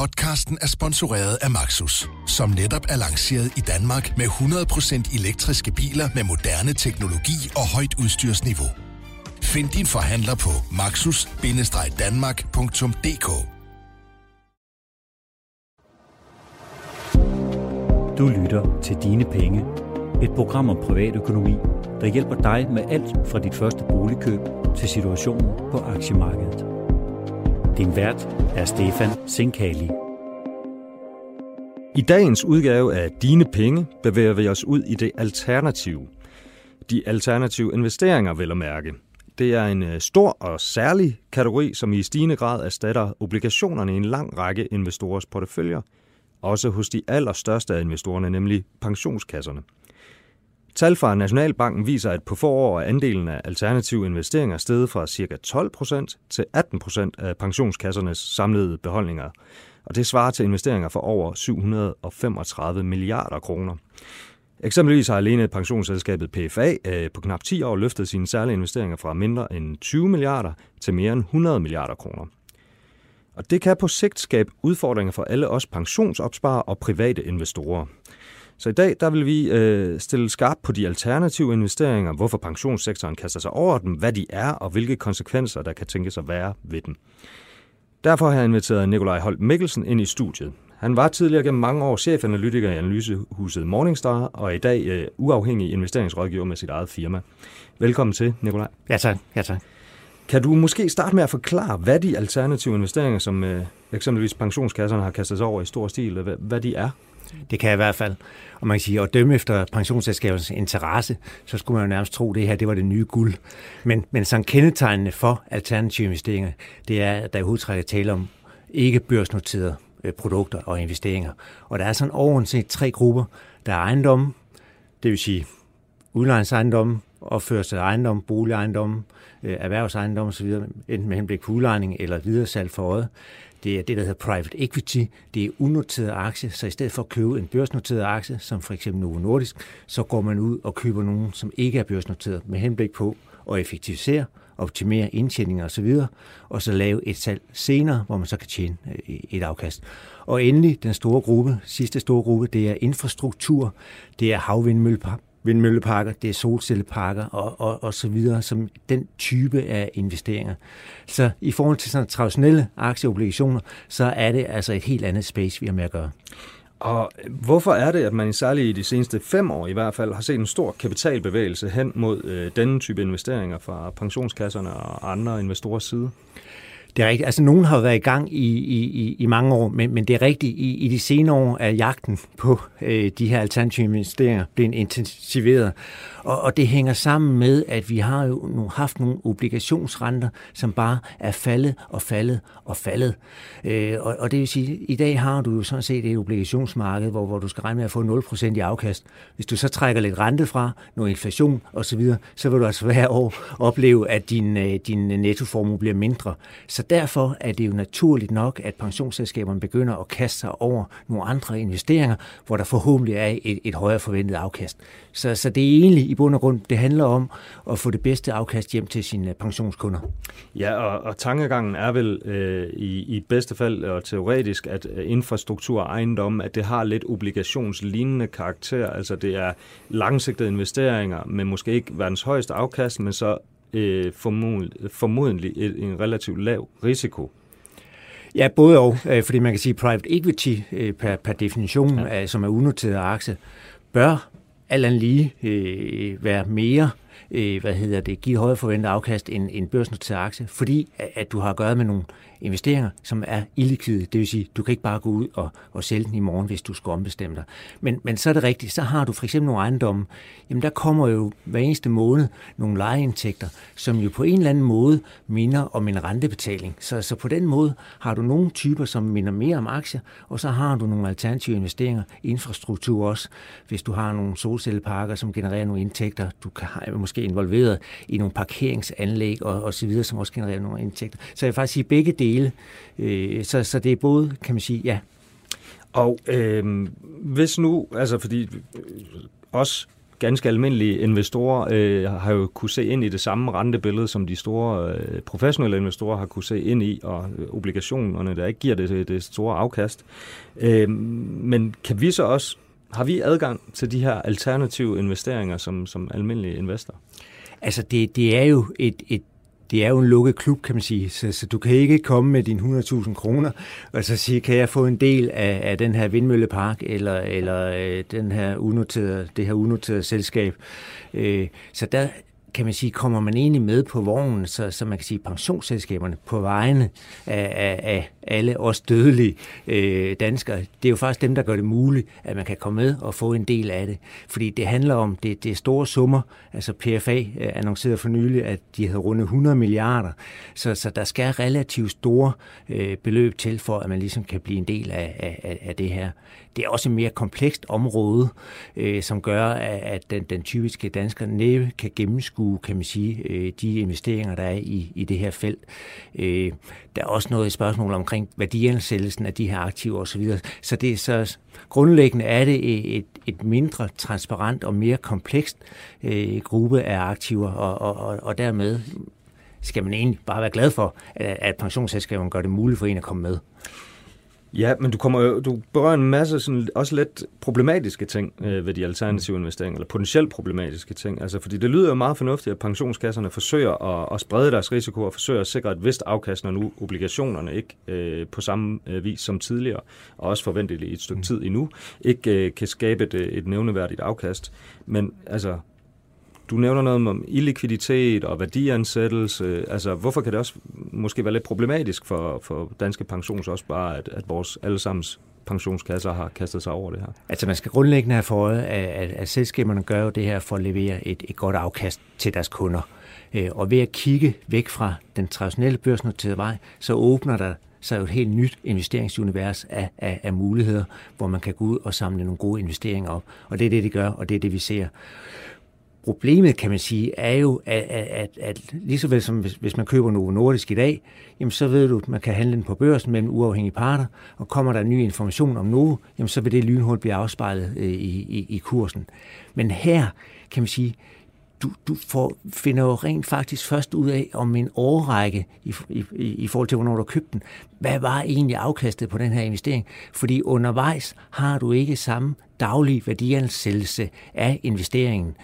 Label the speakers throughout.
Speaker 1: Podcasten er sponsoreret af Maxus, som netop er lanceret i Danmark med 100% elektriske biler med moderne teknologi og højt udstyrsniveau. Find din forhandler på maxus-danmark.dk
Speaker 2: Du lytter til Dine Penge, et program om privatøkonomi, der hjælper dig med alt fra dit første boligkøb til situationen på aktiemarkedet. Din vært er Stefan Sinkali.
Speaker 3: I dagens udgave af Dine Penge bevæger vi os ud i det alternative. De alternative investeringer, vil at mærke. Det er en øh, stor og særlig kategori, som i stigende grad erstatter obligationerne i en lang række investorers porteføljer, også hos de allerstørste af investorerne, nemlig pensionskasserne. Tal fra Nationalbanken viser, at på forår er andelen af alternative investeringer steget fra ca. 12% til 18% af pensionskassernes samlede beholdninger. Og det svarer til investeringer for over 735 milliarder kroner. Eksempelvis har alene pensionsselskabet PFA øh, på knap 10 år løftet sine særlige investeringer fra mindre end 20 milliarder til mere end 100 milliarder kroner. Og det kan på sigt skabe udfordringer for alle os pensionsopsparere og private investorer. Så i dag der vil vi øh, stille skarp på de alternative investeringer, hvorfor pensionssektoren kaster sig over dem, hvad de er og hvilke konsekvenser der kan tænkes at være ved dem. Derfor har jeg inviteret Nikolaj Holt Mikkelsen ind i studiet. Han var tidligere gennem mange år chefanalytiker i analysehuset Morningstar, og er i dag øh, uafhængig investeringsrådgiver med sit eget firma. Velkommen til, Nikolaj.
Speaker 4: Ja tak. Ja, tak.
Speaker 3: Kan du måske starte med at forklare, hvad de alternative investeringer, som øh, eksempelvis pensionskasserne har kastet sig over i stor stil, hvad, hvad de er?
Speaker 4: Det kan jeg i hvert fald. Og man kan sige, at dømme efter pensionsselskabets interesse, så skulle man jo nærmest tro, at det her det var det nye guld. Men, men sådan kendetegnende for alternative investeringer, det er, at der i hovedtrækket tale om ikke børsnoterede øh, produkter og investeringer. Og der er sådan overordnet tre grupper. Der er ejendomme, det vil sige udlejningsejendomme, opførsel af ejendom, boligejendom, øh, erhvervsejendomme osv., enten med henblik på udlejning eller videresalg for øjet. Det er det, der hedder private equity. Det er unoterede aktier, så i stedet for at købe en børsnoteret aktie, som for eksempel Novo Nordisk, så går man ud og køber nogen, som ikke er børsnoteret, med henblik på at effektivisere, optimere indtjeninger osv., og så lave et salg senere, hvor man så kan tjene øh, et afkast. Og endelig den store gruppe, sidste store gruppe, det er infrastruktur, det er havvindmøllepark vindmølleparker, det er solcelleparker og, og, og så videre, som den type af investeringer. Så i forhold til sådan traditionelle aktieobligationer, så er det altså et helt andet space, vi har med at gøre.
Speaker 3: Og hvorfor er det, at man særligt i de seneste fem år i hvert fald har set en stor kapitalbevægelse hen mod øh, denne type investeringer fra pensionskasserne og andre investorers side?
Speaker 4: Det er rigtigt. Altså, nogen har været i gang i, i, i mange år, men, men det er rigtigt. I, I de senere år er jagten på øh, de her alternative investeringer blevet intensiveret. Og, og det hænger sammen med, at vi har jo nu haft nogle obligationsrenter, som bare er faldet og faldet og faldet. Øh, og, og det vil sige, at i dag har du jo sådan set et obligationsmarked, hvor, hvor du skal regne med at få 0% i afkast. Hvis du så trækker lidt rente fra, noget inflation osv., så vil du altså hver år opleve, at din, øh, din nettoformue bliver mindre. Så derfor er det jo naturligt nok, at pensionsselskaberne begynder at kaste sig over nogle andre investeringer, hvor der forhåbentlig er et, et højere forventet afkast. Så, så det er egentlig i bund og grund, det handler om at få det bedste afkast hjem til sine pensionskunder.
Speaker 3: Ja, og, og tankegangen er vel øh, i, i bedste fald og teoretisk, at øh, infrastruktur og ejendom, at det har lidt obligationslignende karakter, altså det er langsigtede investeringer med måske ikke verdens højeste afkast, men så øh, formodentlig en relativt lav risiko.
Speaker 4: Ja, både og, øh, fordi man kan sige, at private equity øh, per, per definition, ja. som er unoteret aktie, bør alt andet lige øh, være mere øh, hvad hedder det, give højere forventet afkast end en børsnoteret aktie, fordi at du har at gøre med nogle investeringer, som er illikvide. Det vil sige, du kan ikke bare gå ud og, og sælge den i morgen, hvis du skal ombestemme dig. Men, men så er det rigtigt, så har du for eksempel nogle ejendomme, jamen der kommer jo hver eneste måned nogle lejeindtægter, som jo på en eller anden måde minder om en rentebetaling. Så, så på den måde har du nogle typer, som minder mere om aktier, og så har du nogle alternative investeringer, infrastruktur også. Hvis du har nogle solcelleparker, som genererer nogle indtægter, du kan have måske involveret i nogle parkeringsanlæg og, og så videre, som også genererer nogle indtægter. Så jeg vil faktisk sige, begge dele dele. Øh, så, så det er både, kan man sige, ja.
Speaker 3: Og øh, hvis nu, altså fordi øh, os ganske almindelige investorer øh, har jo kunne se ind i det samme rentebillede, som de store øh, professionelle investorer har kunne se ind i, og obligationerne, der ikke giver det, det store afkast. Øh, men kan vi så også, har vi adgang til de her alternative investeringer som, som almindelige investor?
Speaker 4: Altså det, det er jo et, et det er jo en lukket klub, kan man sige, så, så du kan ikke komme med dine 100.000 kroner og så sige, kan jeg få en del af, af den her vindmøllepark eller, eller øh, den her unoterede, det her unoterede selskab. Øh, så der, kan man sige, kommer man egentlig med på vognen, så, så man kan sige, pensionsselskaberne på vegne af, af, af alle os dødelige øh, danskere, det er jo faktisk dem, der gør det muligt, at man kan komme med og få en del af det. Fordi det handler om, det, det er store summer, altså PFA øh, annoncerede for nylig, at de havde rundet 100 milliarder, så, så der skal relativt store øh, beløb til, for at man ligesom kan blive en del af, af, af det her. Det er også et mere komplekst område, øh, som gør, at den, den typiske dansker næppe kan gennemskue, kan man sige, øh, de investeringer, der er i, i det her felt. Øh, der er også noget i spørgsmål omkring værdiansættelsen af de her aktiver osv. Så det er så grundlæggende er det et, et mindre transparent og mere komplekst øh, gruppe af aktiver, og, og, og dermed skal man egentlig bare være glad for, at, at pensionsselskaberne gør det muligt for en at komme med.
Speaker 3: Ja, men du kommer jo, du berører en masse sådan, også lidt problematiske ting øh, ved de alternative investeringer, eller potentielt problematiske ting. Altså, fordi det lyder jo meget fornuftigt, at pensionskasserne forsøger at, at sprede deres risiko og forsøger at sikre et vist afkast, når nu obligationerne ikke øh, på samme øh, vis som tidligere, og også forventeligt i et stykke mm. tid endnu, ikke øh, kan skabe et, et nævneværdigt afkast. Men altså, du nævner noget om illikviditet og værdiansættelse. Altså, hvorfor kan det også måske være lidt problematisk for, for danske pensionsopsparere, at, at vores allesammens pensionskasser har kastet sig over det her?
Speaker 4: Altså man skal grundlæggende have for at, at, at selskaberne gør jo det her for at levere et, et godt afkast til deres kunder. Øh, og ved at kigge væk fra den traditionelle børsnoterede vej, så åbner der så er jo et helt nyt investeringsunivers af, af, af muligheder, hvor man kan gå ud og samle nogle gode investeringer op. Og det er det, de gør, og det er det, vi ser. Problemet, kan man sige, er jo, at, at, at, at lige så vel som hvis, hvis man køber Novo Nordisk i dag, jamen så ved du, at man kan handle den på børsen mellem uafhængige parter, og kommer der ny information om Novo, jamen så vil det lynhul blive afspejlet øh, i, i, i kursen. Men her, kan man sige, du, du får, finder jo rent faktisk først ud af om en årrække i, i, i forhold til, hvornår du købte den. Hvad var egentlig afkastet på den her investering? Fordi undervejs har du ikke samme daglig værdiansættelse af investeringen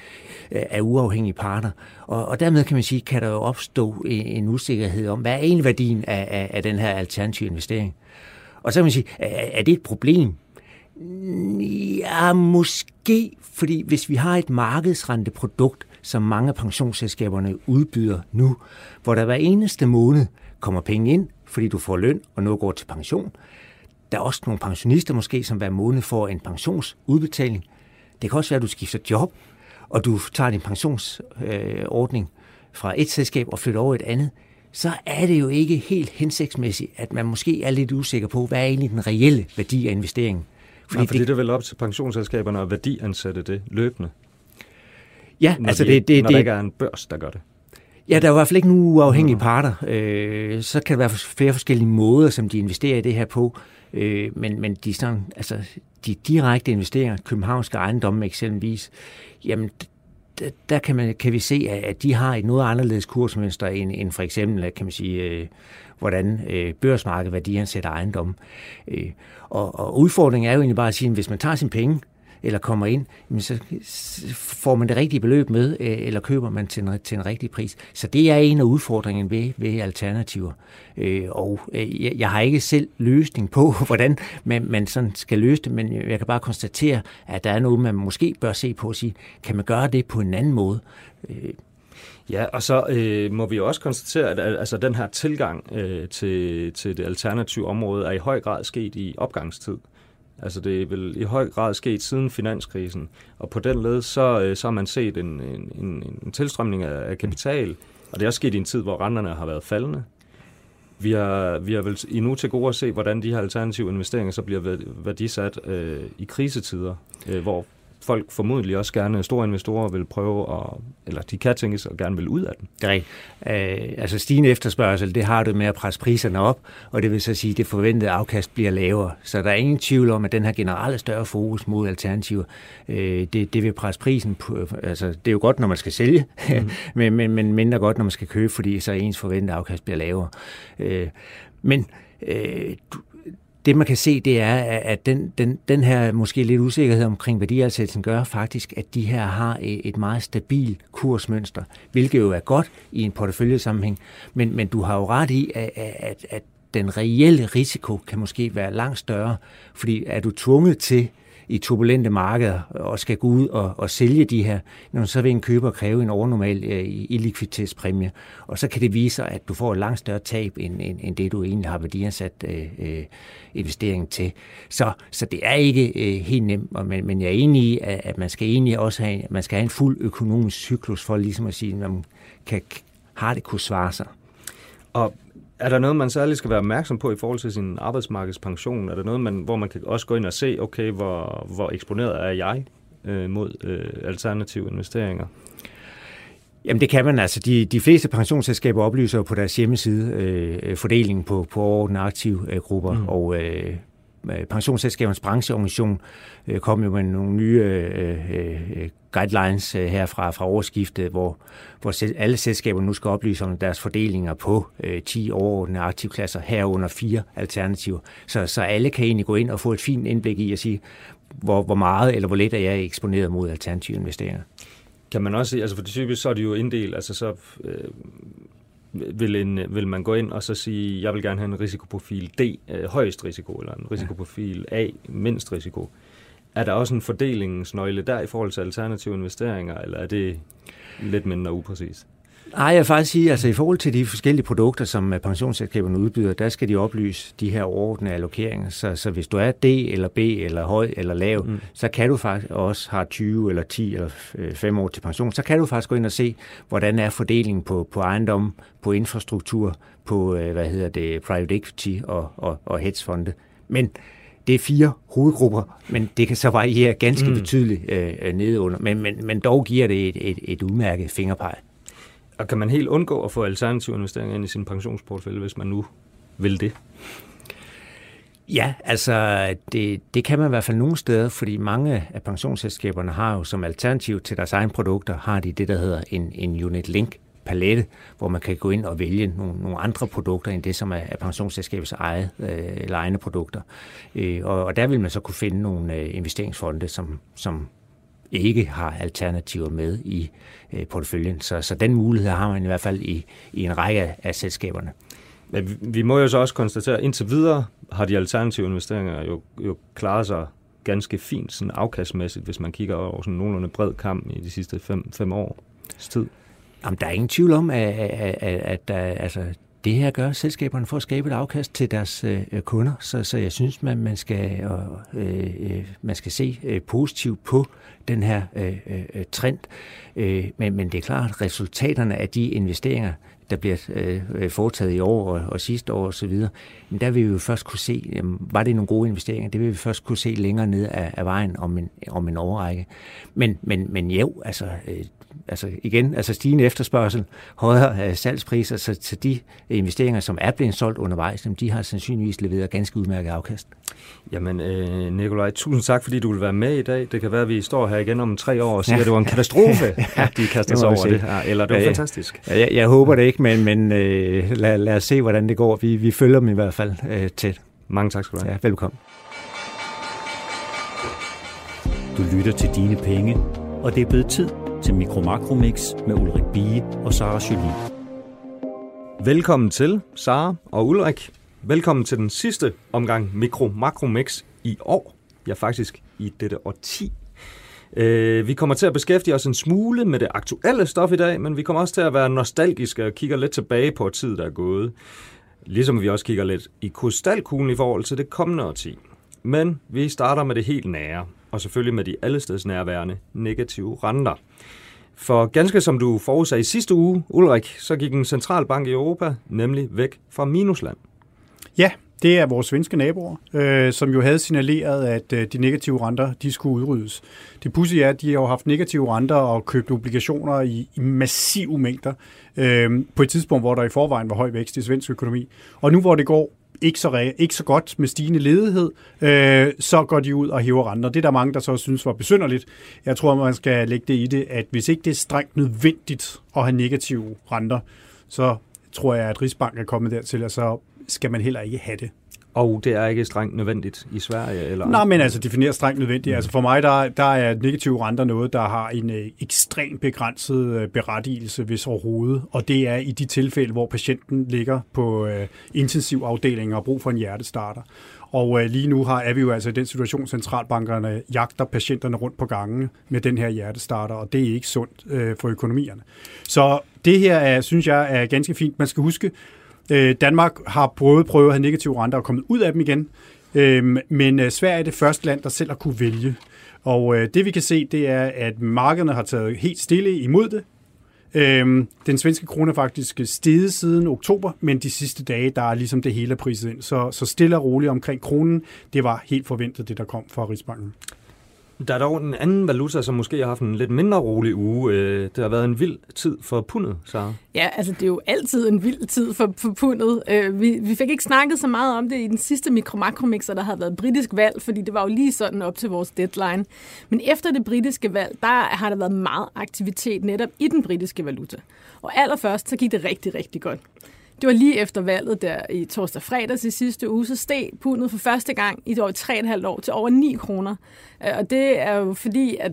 Speaker 4: øh, af uafhængige parter. Og, og dermed kan man sige, kan der jo opstå en, en usikkerhed om, hvad er egentlig værdien af, af, af den her alternative investering? Og så kan man sige, er, er det et problem? Ja, måske, fordi hvis vi har et markedsrenteprodukt, som mange af pensionsselskaberne udbyder nu, hvor der hver eneste måned kommer penge ind, fordi du får løn og noget går til pension. Der er også nogle pensionister måske, som hver måned får en pensionsudbetaling. Det kan også være, at du skifter job, og du tager din pensionsordning fra et selskab og flytter over et andet. Så er det jo ikke helt hensigtsmæssigt, at man måske er lidt usikker på, hvad er egentlig den reelle værdi af investeringen.
Speaker 3: Fordi, Nej, fordi det, det er vel op til pensionsselskaberne at værdiansætte det løbende.
Speaker 4: Ja,
Speaker 3: når
Speaker 4: altså
Speaker 3: de,
Speaker 4: det, det,
Speaker 3: når
Speaker 4: det,
Speaker 3: der ikke er en børs, der gør det.
Speaker 4: Ja, der er i hvert fald ikke nogen uafhængige parter. Øh, så kan der være flere forskellige måder, som de investerer i det her på. Øh, men, men de, sådan, altså, de direkte investeringer, københavnske ejendomme eksempelvis, jamen der, der kan, man, kan vi se, at de har et noget anderledes kursmønster end, end for eksempel, kan man sige, øh, hvordan øh, børsmarkedet værdiansætter ejendomme. Øh, og, og udfordringen er jo egentlig bare at sige, at hvis man tager sine penge, eller kommer ind, så får man det rigtige beløb med, øh, eller køber man til en, til en rigtig pris. Så det er en af udfordringerne ved, ved alternativer. Øh, og øh, jeg har ikke selv løsning på, hvordan man, man sådan skal løse det, men jeg kan bare konstatere, at der er noget, man måske bør se på og sige, kan man gøre det på en anden måde? Øh.
Speaker 3: Ja, og så øh, må vi jo også konstatere, at altså, den her tilgang øh, til, til det alternative område er i høj grad sket i opgangstid. Altså det er vel i høj grad sket siden finanskrisen, og på den led så, øh, så har man set en, en, en, en tilstrømning af kapital, og det er også sket i en tid, hvor renterne har været faldende. Vi har, vi har vel endnu til gode at se, hvordan de her alternative investeringer så bliver værdisat øh, i krisetider, øh, hvor folk formodentlig også gerne, store investorer vil prøve at, eller de kan tænkes og gerne vil ud af den.
Speaker 4: Det er rigtigt. Øh, altså stigende efterspørgsel, det har det med at presse priserne op, og det vil så sige, at det forventede afkast bliver lavere. Så der er ingen tvivl om, at den her generelle større fokus mod alternativer, øh, det, det vil presse prisen på, altså det er jo godt, når man skal sælge, mm. men, men, men mindre godt, når man skal købe, fordi så ens forventede afkast bliver lavere. Øh, men øh, det man kan se, det er, at den, den, den her måske lidt usikkerhed omkring værdiansættelsen gør faktisk, at de her har et meget stabilt kursmønster, hvilket jo er godt i en porteføljesammenhæng. Men, men du har jo ret i, at, at, at den reelle risiko kan måske være langt større, fordi er du tvunget til i turbulente markeder og skal gå ud og, og sælge de her, så vil en køber kræve en overnormal øh, illikviditetspræmie, og så kan det vise sig, at du får et langt større tab, end, end, end det du egentlig har værdiansat øh, øh investeringen til. Så, så det er ikke øh, helt nemt, men, men jeg er enig i, at, at man skal egentlig også have, man skal have en fuld økonomisk cyklus for ligesom at sige, at man kan, har det kunne svare sig.
Speaker 3: Og er der noget, man særligt skal være opmærksom på i forhold til sin arbejdsmarkedspension? Er der noget, man, hvor man kan også gå ind og se, okay, hvor, hvor eksponeret er jeg øh, mod øh, alternative investeringer?
Speaker 4: Jamen det kan man altså. De, de fleste pensionsselskaber oplyser på deres hjemmeside øh, fordelingen på, på overordnede aktive øh, grupper, mm. og øh, pensionsselskabernes brancheorganisation øh, kom jo med nogle nye øh, øh, guidelines øh, her fra, fra årsskiftet, hvor, hvor alle selskaber nu skal oplyse om deres fordelinger på øh, 10 overordnede aktivklasser, herunder fire alternativer. Så, så alle kan egentlig gå ind og få et fint indblik i at sige, hvor, hvor meget eller hvor lidt er jeg eksponeret mod alternative investeringer.
Speaker 3: Kan man også sige, altså for det typisk så er det jo inddel, altså så øh, vil, en, vil man gå ind og så sige, jeg vil gerne have en risikoprofil D, øh, højst risiko, eller en risikoprofil A, mindst risiko. Er der også en fordelingsnøgle der i forhold til alternative investeringer, eller er det lidt mindre upræcist?
Speaker 4: Nej, jeg vil faktisk sige, altså i forhold til de forskellige produkter, som pensionsselskaberne udbyder, der skal de oplyse de her overordnede allokeringer. Så, så hvis du er D eller B eller høj eller lav, mm. så kan du faktisk også have 20 eller 10 eller 5 år til pension, så kan du faktisk gå ind og se, hvordan er fordelingen på, på ejendom, på infrastruktur, på øh, hvad hedder det, private equity og, og, og hedgefonde. Men det er fire hovedgrupper, men det kan så variere ganske mm. betydeligt øh, nedunder. Men, men, men dog giver det et, et, et udmærket fingerpeg.
Speaker 3: Og kan man helt undgå at få alternative investeringer ind i sin pensionsportefølje, hvis man nu vil det?
Speaker 4: Ja, altså det, det kan man i hvert fald nogle steder, fordi mange af pensionsselskaberne har jo som alternativ til deres egne produkter, har de det, der hedder en, en unit link palette, hvor man kan gå ind og vælge nogle, nogle andre produkter end det, som er, er pensionsselskabets eget øh, eller egne produkter. Øh, og, og der vil man så kunne finde nogle øh, investeringsfonde, som, som ikke har alternativer med i øh, porteføljen. Så, så den mulighed har man i hvert fald i, i en række af, af selskaberne.
Speaker 3: Men vi, vi må jo så også konstatere, at indtil videre har de alternative investeringer jo, jo klaret sig ganske fint sådan afkastmæssigt, hvis man kigger over sådan nogenlunde bred kamp i de sidste fem, fem års tid.
Speaker 4: Jamen, der er ingen tvivl om, at, at, at, at at altså, det her gør selskaberne for at skabe et afkast til deres øh, kunder, så, så jeg synes, man, man, skal, øh, øh, man skal se øh, positivt på den her øh, øh, trend. Øh, men, men det er klart, at resultaterne af de investeringer, der bliver øh, foretaget i år og, og sidste år osv., der vil vi jo først kunne se, øh, var det nogle gode investeringer, det vil vi først kunne se længere ned af, af vejen om en, om en overrække. Men, men, men jo, altså, øh, altså igen, altså stigende efterspørgsel, højere øh, salgspriser, så, så de investeringer, som er blevet solgt undervejs, de har sandsynligvis leveret ganske udmærket afkast.
Speaker 3: Jamen, øh, Nikolaj, tusind tak, fordi du vil være med i dag. Det kan være, at vi står her igen om tre år og siger, ja. at det var en katastrofe, at de kaster sig over det her, eller det var ja, fantastisk.
Speaker 4: Ja, jeg, jeg håber det ikke, men, men øh, lad, lad os se, hvordan det går. Vi, vi følger dem i hvert fald øh, tæt.
Speaker 3: Mange tak skal du have.
Speaker 4: Ja, velkommen.
Speaker 2: Du lytter til Dine Penge, og det er blevet tid til Mikro Makromix med Ulrik Bie og Sara Jolie.
Speaker 3: Velkommen til, Sara og Ulrik. Velkommen til den sidste omgang Mikro Makromix i år. Ja, faktisk i dette årti. Øh, vi kommer til at beskæftige os en smule med det aktuelle stof i dag, men vi kommer også til at være nostalgiske og kigger lidt tilbage på tid, der er gået. Ligesom vi også kigger lidt i krystalkuglen i forhold til det kommende årti. Men vi starter med det helt nære, og selvfølgelig med de allesteds nærværende negative renter. For ganske som du forudsagde i sidste uge, Ulrik, så gik en centralbank i Europa nemlig væk fra minusland.
Speaker 5: Ja, det er vores svenske naboer, øh, som jo havde signaleret, at øh, de negative renter de skulle udryddes. Det pudsige er, at de har jo haft negative renter og købt obligationer i, i massive mængder øh, på et tidspunkt, hvor der i forvejen var høj vækst i svensk økonomi. Og nu hvor det går ikke så, ikke så godt med stigende ledighed, øh, så går de ud og hæver renter. Det er der mange, der så synes var besynderligt. Jeg tror, man skal lægge det i det, at hvis ikke det er strengt nødvendigt at have negative renter, så tror jeg, at Rigsbanken er kommet dertil, og så skal man heller ikke have det.
Speaker 3: Og det er ikke strengt nødvendigt i Sverige? Eller?
Speaker 5: Nej, men altså defineret strengt nødvendigt. Mm. Altså for mig, der, der er negative renter noget, der har en øh, ekstremt begrænset øh, berettigelse, hvis overhovedet. Og det er i de tilfælde, hvor patienten ligger på øh, intensivafdelingen og har brug for en hjertestarter. Og øh, lige nu har, er vi jo altså i den situation, centralbankerne jagter patienterne rundt på gangen med den her hjertestarter, og det er ikke sundt øh, for økonomierne. Så det her er, synes jeg er ganske fint. Man skal huske, Øh, Danmark har både prøvet at have negative renter og kommet ud af dem igen, øh, men øh, Sverige er det første land, der selv har kunne vælge. Og øh, det vi kan se, det er, at markederne har taget helt stille imod det. Øhm, den svenske krone er faktisk steget siden oktober, men de sidste dage, der er ligesom det hele priset ind. Så, så stille og roligt omkring kronen, det var helt forventet, det der kom fra Rigsbanken.
Speaker 3: Der er dog en anden valuta, som måske har haft en lidt mindre rolig uge. Øh, det har været en vild tid for pundet, Sara.
Speaker 6: Ja, altså det er jo altid en vild tid for, for pundet. Øh, vi, vi fik ikke snakket så meget om det i den sidste mikromakromixer, der havde været britisk valg, fordi det var jo lige sådan op til vores deadline. Men efter det britiske valg, der har der været meget aktivitet netop i den britiske valuta. Og allerførst, så gik det rigtig, rigtig godt. Det var lige efter valget der i torsdag fredag i sidste uge, så steg pundet for første gang i over 3,5 år til over 9 kroner. Øh, og det er jo fordi, at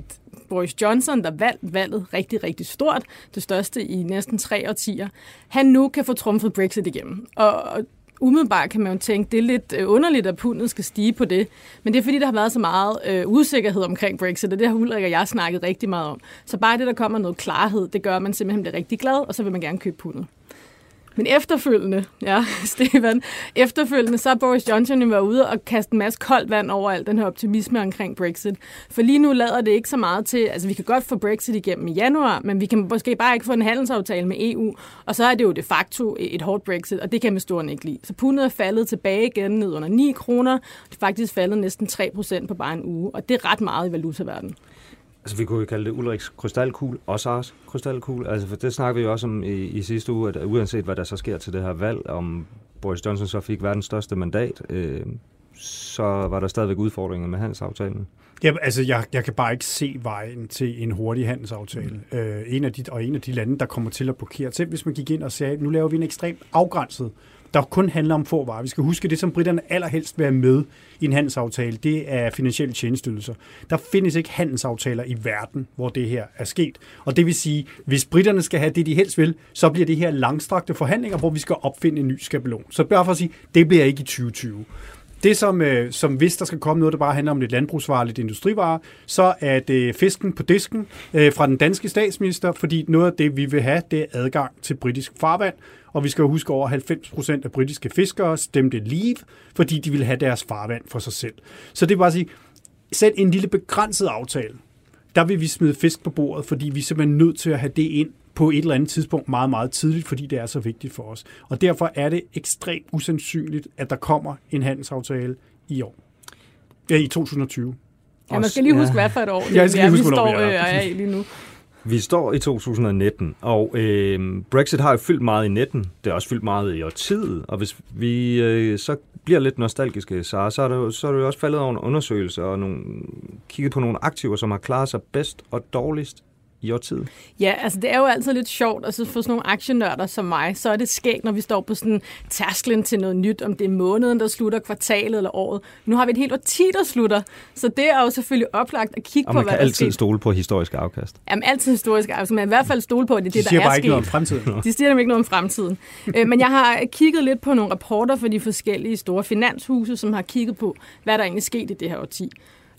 Speaker 6: Boris Johnson, der vandt valget rigtig, rigtig stort, det største i næsten tre årtier, han nu kan få trumfet Brexit igennem. Og umiddelbart kan man jo tænke, det er lidt øh, underligt, at pundet skal stige på det. Men det er fordi, der har været så meget øh, usikkerhed omkring Brexit, og det har Ulrik og jeg snakket rigtig meget om. Så bare det, der kommer noget klarhed, det gør, at man simpelthen bliver rigtig glad, og så vil man gerne købe pundet. Men efterfølgende, ja, Stefan, efterfølgende, så har Boris Johnson jo været ude og kaste en masse koldt vand over al den her optimisme omkring Brexit. For lige nu lader det ikke så meget til, altså vi kan godt få Brexit igennem i januar, men vi kan måske bare ikke få en handelsaftale med EU, og så er det jo de facto et hårdt Brexit, og det kan man stor ikke lide. Så pundet er faldet tilbage igen ned under 9 kroner, det er faktisk faldet næsten 3 procent på bare en uge, og det er ret meget i valutaverdenen.
Speaker 3: Altså, vi kunne jo kalde det Ulriks krystalkugle og Sars krystalkugle. Altså, for det snakker vi jo også om i, i sidste uge, at uanset hvad der så sker til det her valg, om Boris Johnson så fik verdens største mandat, øh, så var der stadigvæk udfordringer med handelsaftalen.
Speaker 5: Ja, altså, jeg, jeg kan bare ikke se vejen til en hurtig handelsaftale. Mm. Øh, en af de, og en af de lande, der kommer til at blokere. Selv hvis man gik ind og sagde, nu laver vi en ekstremt afgrænset der kun handler om få varer. Vi skal huske, at det, som britterne allerhelst vil have med i en handelsaftale, det er finansielle tjenestydelser. Der findes ikke handelsaftaler i verden, hvor det her er sket. Og det vil sige, hvis britterne skal have det, de helst vil, så bliver det her langstrakte forhandlinger, hvor vi skal opfinde en ny skabelon. Så bare for at sige, det bliver ikke i 2020. Det, som, øh, som hvis der skal komme noget, der bare handler om lidt landbrugsvarer, lidt industrivarer, så er det fisken på disken øh, fra den danske statsminister, fordi noget af det, vi vil have, det er adgang til britisk farvand, og vi skal jo huske, at over 90 procent af britiske fiskere stemte leave, fordi de ville have deres farvand for sig selv. Så det er bare at sige, selv en lille begrænset aftale, der vil vi smide fisk på bordet, fordi vi er simpelthen nødt til at have det ind på et eller andet tidspunkt meget, meget tidligt, fordi det er så vigtigt for os. Og derfor er det ekstremt usandsynligt, at der kommer en handelsaftale i år. Ja, i 2020.
Speaker 6: Ja, man skal lige huske, ja. hvad for et år det ja, skal er, huske, vi står øh, er i lige nu.
Speaker 3: Vi står i 2019, og øh, Brexit har jo fyldt meget i netten. Det har også fyldt meget i årtid, og hvis vi øh, så bliver lidt nostalgiske, så, så, er det, jo, så er det jo også faldet over en undersøgelse og nogle, kigget på nogle aktiver, som har klaret sig bedst og dårligst i årtid?
Speaker 6: Ja, altså det er jo altid lidt sjovt, altså for sådan nogle aktienørder som mig, så er det skægt, når vi står på sådan tærsklen til noget nyt, om det er måneden, der slutter, kvartalet eller året. Nu har vi et helt årti, der slutter, så det er jo selvfølgelig oplagt at kigge
Speaker 3: og
Speaker 6: på,
Speaker 3: hvad der
Speaker 6: man
Speaker 3: kan altid stole på historiske afkast.
Speaker 6: Jamen altid historiske afkast, men i hvert fald stole på, at det er
Speaker 5: De
Speaker 6: det, der er
Speaker 5: bare
Speaker 6: sket.
Speaker 5: ikke noget om fremtiden.
Speaker 6: De siger dem ikke noget om fremtiden. Øh, men jeg har kigget lidt på nogle rapporter for de forskellige store finanshuse, som har kigget på, hvad der egentlig skete i det her årti.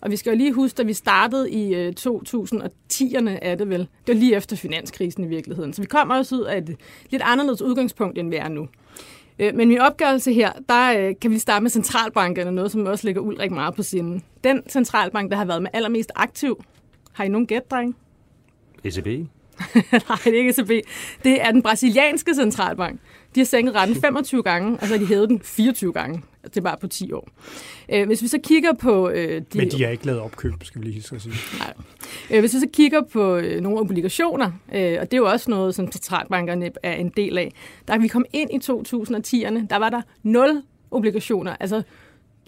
Speaker 6: Og vi skal jo lige huske, at vi startede i øh, 2010'erne, er det vel. Det var lige efter finanskrisen i virkeligheden. Så vi kommer også ud af et lidt anderledes udgangspunkt, end vi er nu. Øh, men min opgørelse her, der øh, kan vi starte med centralbankerne, noget som også ligger Ulrik meget på siden. Den centralbank, der har været med allermest aktiv, har I nogen gæt, dreng?
Speaker 3: ECB?
Speaker 6: Nej, det er ikke ECB. Det er den brasilianske centralbank. De har sænket renten 25 gange, og så har de hævet den 24 gange. Det bare på 10 år. Øh, hvis vi så kigger på... Øh,
Speaker 5: de, Men de har ikke lavet opkøb, skal vi lige sige.
Speaker 6: Nej. Øh, hvis vi så kigger på øh, nogle obligationer, øh, og det er jo også noget, som centralbankerne er en del af, der vi kom ind i 2010'erne, der var der 0 obligationer, altså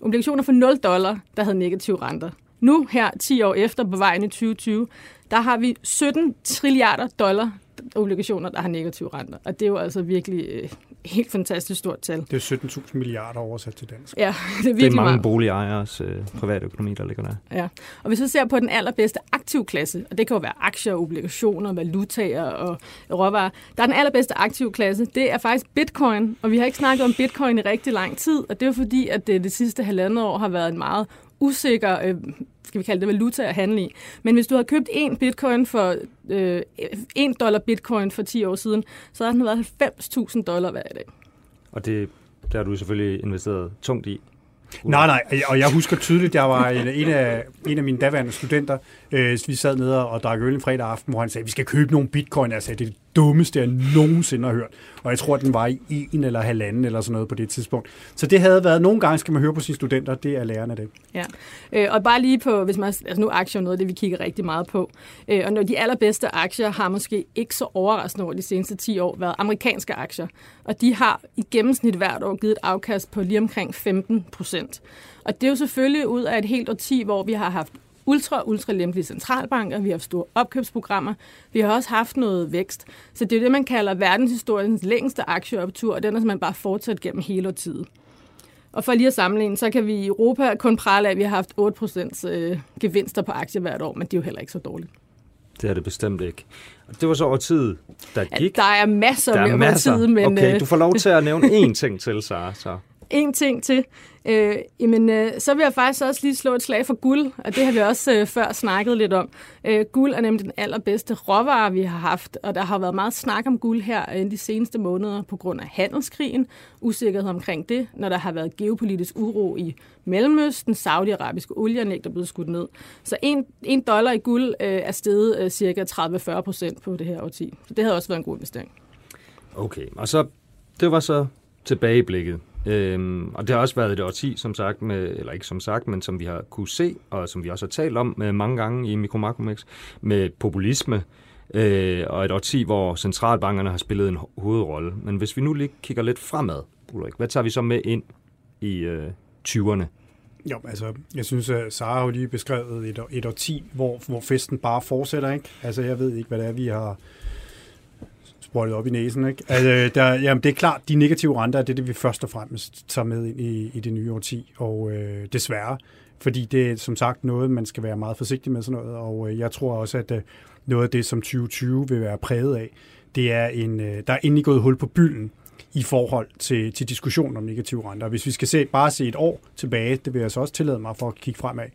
Speaker 6: obligationer for 0 dollar, der havde negative renter. Nu her, 10 år efter, på vejen i 2020, der har vi 17 trilliarder dollar obligationer, der har negative renter. Og det er jo altså virkelig øh, helt fantastisk stort tal.
Speaker 5: Det er 17.000 milliarder oversat til dansk.
Speaker 6: Ja,
Speaker 3: det er virkelig Det er mange meget. boligejeres øh, private økonomi, der ligger der.
Speaker 6: Ja, og hvis vi ser på den allerbedste aktivklasse, og det kan jo være aktier, obligationer, valutaer og råvarer, der er den allerbedste aktivklasse, det er faktisk bitcoin, og vi har ikke snakket om bitcoin i rigtig lang tid, og det er fordi, at det, det sidste halvandet år har været en meget usikker øh, skal vi kalde det valuta at handle i. Men hvis du havde købt en bitcoin for øh, 1 dollar bitcoin for 10 år siden, så havde den været 90.000 dollar hver dag.
Speaker 3: Og det, der har du selvfølgelig investeret tungt i.
Speaker 5: Nej, nej, og jeg husker tydeligt, jeg var en, en, af, en af mine daværende studenter, øh, vi sad nede og drak øl en fredag aften, hvor han sagde, vi skal købe nogle bitcoin. Jeg sagde, det er det dummeste, jeg nogensinde har hørt. Og jeg tror, at den var i en eller halvanden eller sådan noget på det tidspunkt. Så det havde været, nogle gange skal man høre på sine studenter, det er lærerne det.
Speaker 6: Ja, øh, og bare lige på, hvis man, altså nu aktier er noget af det, vi kigger rigtig meget på. Øh, og når de allerbedste aktier har måske ikke så overraskende over de seneste 10 år været amerikanske aktier. Og de har i gennemsnit hvert år givet et afkast på lige omkring 15 procent. Og det er jo selvfølgelig ud af et helt årti, hvor vi har haft ultra, ultra lempelige centralbanker, vi har haft store opkøbsprogrammer, vi har også haft noget vækst. Så det er det, man kalder verdenshistoriens længste aktieoptur, og den er simpelthen bare fortsat gennem hele årtiet. Og for lige at sammenligne, så kan vi i Europa kun prale af, at vi har haft 8% øh, gevinster på aktier hvert år, men det er jo heller ikke så dårligt.
Speaker 3: Det er det bestemt ikke. Det var så over tid, der gik.
Speaker 6: Ja, der er masser der er masser. tid, men...
Speaker 3: Okay, øh, du får lov til at nævne én ting til, Sara. Så.
Speaker 6: En ting til. Øh, jamen, øh, så vil jeg faktisk også lige slå et slag for guld, og det har vi også øh, før snakket lidt om. Øh, guld er nemlig den allerbedste råvare, vi har haft, og der har været meget snak om guld her øh, de seneste måneder på grund af handelskrigen, usikkerhed omkring det, når der har været geopolitisk uro i Mellemøsten, saudiarabiske olieanlæg, der er blevet skudt ned. Så en, en dollar i guld øh, er steget øh, cirka 30-40 procent på det her årti. Så det havde også været en god investering.
Speaker 3: Okay, og så det var så tilbageblikket. Øhm, og det har også været et årti, som sagt, med, eller ikke som sagt, men som vi har kunne se, og som vi også har talt om med mange gange i Mikromakromix, med populisme, øh, og et årti, hvor centralbankerne har spillet en hovedrolle. Men hvis vi nu lige kigger lidt fremad, Ulrik, hvad tager vi så med ind i øh, 20'erne?
Speaker 5: Jo, altså, jeg synes, at Sara har lige beskrevet et, et årti, hvor, hvor festen bare fortsætter, ikke? Altså, jeg ved ikke, hvad det er, vi har sprøjtet op i næsen. Ikke? Altså, der, jamen, det er klart, de negative renter er det, det vi først og fremmest tager med ind i, i det nye årti, og øh, desværre, fordi det er som sagt noget, man skal være meget forsigtig med sådan noget, og øh, jeg tror også, at øh, noget af det, som 2020 vil være præget af, det er en, øh, der er endelig gået hul på bylden i forhold til, til diskussionen om negative renter. Hvis vi skal se, bare se et år tilbage, det vil jeg så også tillade mig for at kigge fremad,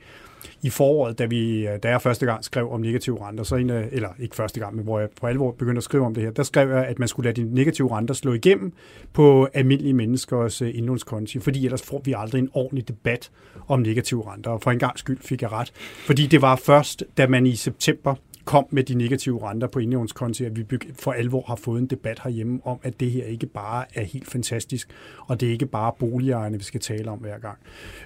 Speaker 5: i foråret, da, vi, øh, da jeg første gang skrev om negative renter, så en, eller ikke første gang, men hvor jeg på alvor begyndte at skrive om det her, der skrev jeg, at man skulle lade de negative renter slå igennem på almindelige menneskers øh, indlånskonti, fordi ellers får vi aldrig en ordentlig debat om negative renter. Og for en gang skyld fik jeg ret. Fordi det var først, da man i september kom med de negative renter på indlånskonti, at vi for alvor har fået en debat herhjemme om, at det her ikke bare er helt fantastisk, og det er ikke bare boligejerne, vi skal tale om hver gang.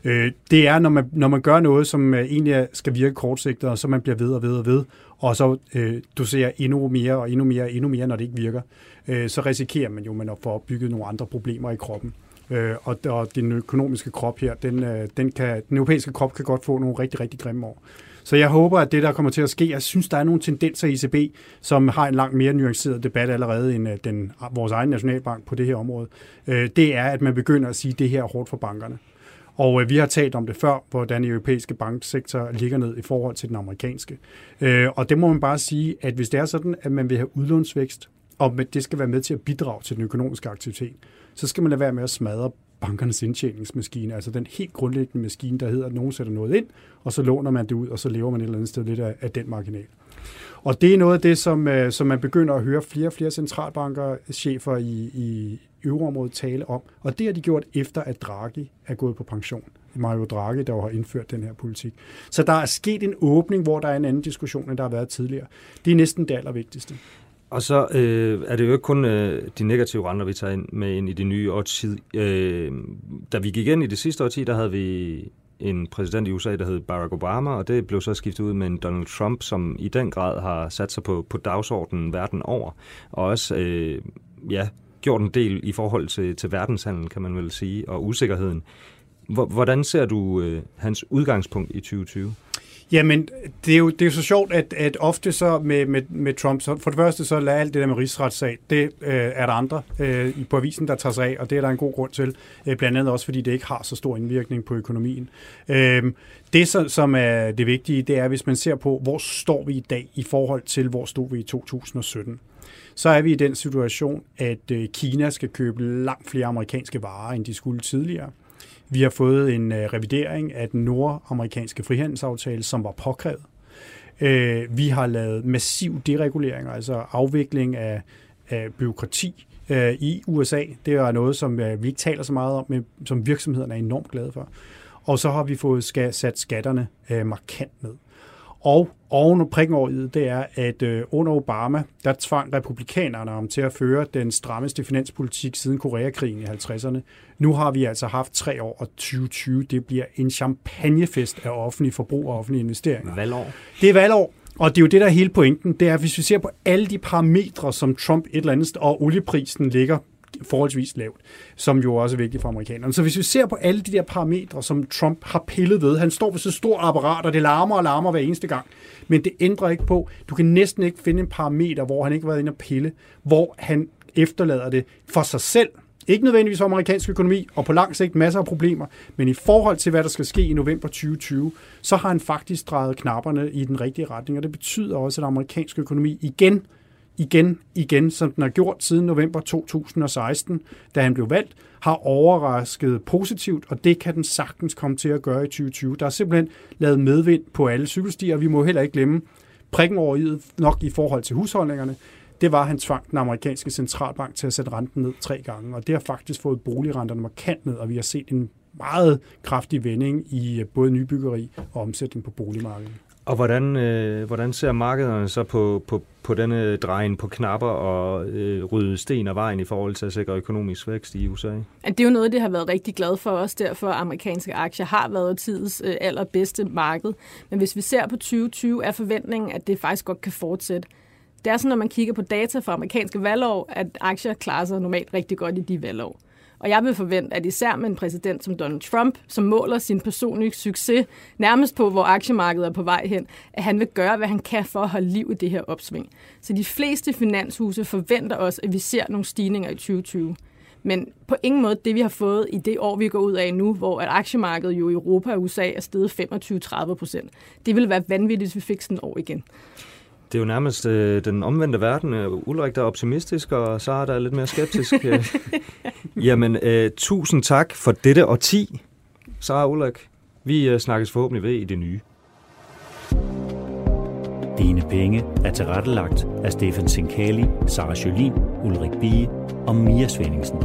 Speaker 5: Øh, det er, når man, når man gør noget, som øh, egentlig skal virke kortsigtet, og så man bliver ved og ved og ved, og så øh, du ser endnu mere og endnu mere og endnu mere, når det ikke virker, øh, så risikerer man jo, at man får opbygget nogle andre problemer i kroppen. Øh, og, og den økonomiske krop her, den, øh, den, kan, den europæiske krop kan godt få nogle rigtig, rigtig grimme år. Så jeg håber, at det, der kommer til at ske, jeg synes, der er nogle tendenser i ECB, som har en langt mere nuanceret debat allerede end øh, den, vores egen nationalbank på det her område. Øh, det er, at man begynder at sige, at det her er hårdt for bankerne. Og øh, vi har talt om det før, hvordan den europæiske banksektor ligger ned i forhold til den amerikanske. Øh, og det må man bare sige, at hvis det er sådan, at man vil have udlånsvækst, og det skal være med til at bidrage til den økonomiske aktivitet, så skal man lade være med at smadre bankernes indtjeningsmaskine, altså den helt grundlæggende maskine, der hedder, at nogen sætter noget ind, og så låner man det ud, og så lever man et eller andet sted lidt af, af den marginal. Og det er noget af det, som, øh, som man begynder at høre flere og flere centralbanker, chefer i, i euroområdet tale om, og det har de gjort efter, at Draghi er gået på pension. Mario Draghi, der har indført den her politik. Så der er sket en åbning, hvor der er en anden diskussion, end der har været tidligere. Det er næsten det allervigtigste.
Speaker 3: Og så øh, er det jo ikke kun øh, de negative renter, vi tager ind med ind i det nye årti. Øh, da vi gik ind i det sidste årti, der havde vi en præsident i USA, der hed Barack Obama, og det blev så skiftet ud med en Donald Trump, som i den grad har sat sig på, på dagsordenen verden over, og også øh, ja, gjort en del i forhold til, til verdenshandlen, kan man vel sige, og usikkerheden. Hvordan ser du øh, hans udgangspunkt i 2020?
Speaker 5: Jamen, det er jo, det er jo så sjovt, at, at ofte så med, med, med Trump, så for det første så lader alt det der med rigsretssag, det øh, er der andre øh, på avisen, der tager sig af, og det er der en god grund til, øh, blandt andet også fordi det ikke har så stor indvirkning på økonomien. Øh, det, så, som er det vigtige, det er, hvis man ser på, hvor står vi i dag i forhold til, hvor stod vi i 2017 så er vi i den situation, at øh, Kina skal købe langt flere amerikanske varer, end de skulle tidligere. Vi har fået en øh, revidering af den nordamerikanske frihandelsaftale, som var påkrævet. Øh, vi har lavet massiv deregulering, altså afvikling af, af byråkrati øh, i USA. Det er noget, som øh, vi ikke taler så meget om, men som virksomhederne er enormt glade for. Og så har vi fået skat, sat skatterne øh, markant ned. Og oven og prikken over det, det er, at øh, under Obama, der tvang republikanerne om til at føre den strammeste finanspolitik siden Koreakrigen i 50'erne. Nu har vi altså haft tre år, og 2020, det bliver en champagnefest af offentlig forbrug og offentlige investeringer.
Speaker 3: Valgår.
Speaker 5: Det er valgår. Og det er jo det, der er hele pointen. Det er, hvis vi ser på alle de parametre, som Trump et eller andet, og olieprisen ligger forholdsvis lavt, som jo også er vigtigt for amerikanerne. Så hvis vi ser på alle de der parametre, som Trump har pillet ved, han står ved så stor apparat, og det larmer og larmer hver eneste gang, men det ændrer ikke på, du kan næsten ikke finde en parameter, hvor han ikke har været inde og pille, hvor han efterlader det for sig selv, ikke nødvendigvis for amerikansk økonomi, og på lang sigt masser af problemer, men i forhold til, hvad der skal ske i november 2020, så har han faktisk drejet knapperne i den rigtige retning, og det betyder også, at amerikansk økonomi igen igen, igen, som den har gjort siden november 2016, da han blev valgt, har overrasket positivt, og det kan den sagtens komme til at gøre i 2020. Der er simpelthen lavet medvind på alle cykelstier, og vi må heller ikke glemme prikken over i nok i forhold til husholdningerne. Det var, at han tvang den amerikanske centralbank til at sætte renten ned tre gange, og det har faktisk fået boligrenterne markant ned, og vi har set en meget kraftig vending i øh, både nybyggeri og omsætning på boligmarkedet.
Speaker 3: Og hvordan, øh, hvordan ser markederne så på, på, på denne drejen på knapper og øh, rydde sten af vejen i forhold til at sikre økonomisk vækst i USA?
Speaker 6: Det er jo noget, det har været rigtig glad for os, derfor amerikanske aktier har været tidens øh, allerbedste marked. Men hvis vi ser på 2020, er forventningen, at det faktisk godt kan fortsætte. Det er sådan, når man kigger på data fra amerikanske valgår, at aktier klarer sig normalt rigtig godt i de valgår. Og jeg vil forvente, at især med en præsident som Donald Trump, som måler sin personlige succes nærmest på, hvor aktiemarkedet er på vej hen, at han vil gøre, hvad han kan for at holde liv i det her opsving. Så de fleste finanshuse forventer også, at vi ser nogle stigninger i 2020. Men på ingen måde det, vi har fået i det år, vi går ud af nu, hvor at aktiemarkedet jo i Europa og USA er steget 25-30 procent. Det ville være vanvittigt, hvis vi fik sådan et år igen.
Speaker 3: Det er jo nærmest øh, den omvendte verden. Ulrik der er optimistisk, og så er der lidt mere skeptisk. Jamen, øh, tusind tak for dette og 10. Sara Ulrik, vi øh, snakkes forhåbentlig ved i det nye.
Speaker 2: Dine penge er tilrettelagt af Stefan Sinkali, Sara Jolin, Ulrik Bie og Mia Svendingsen.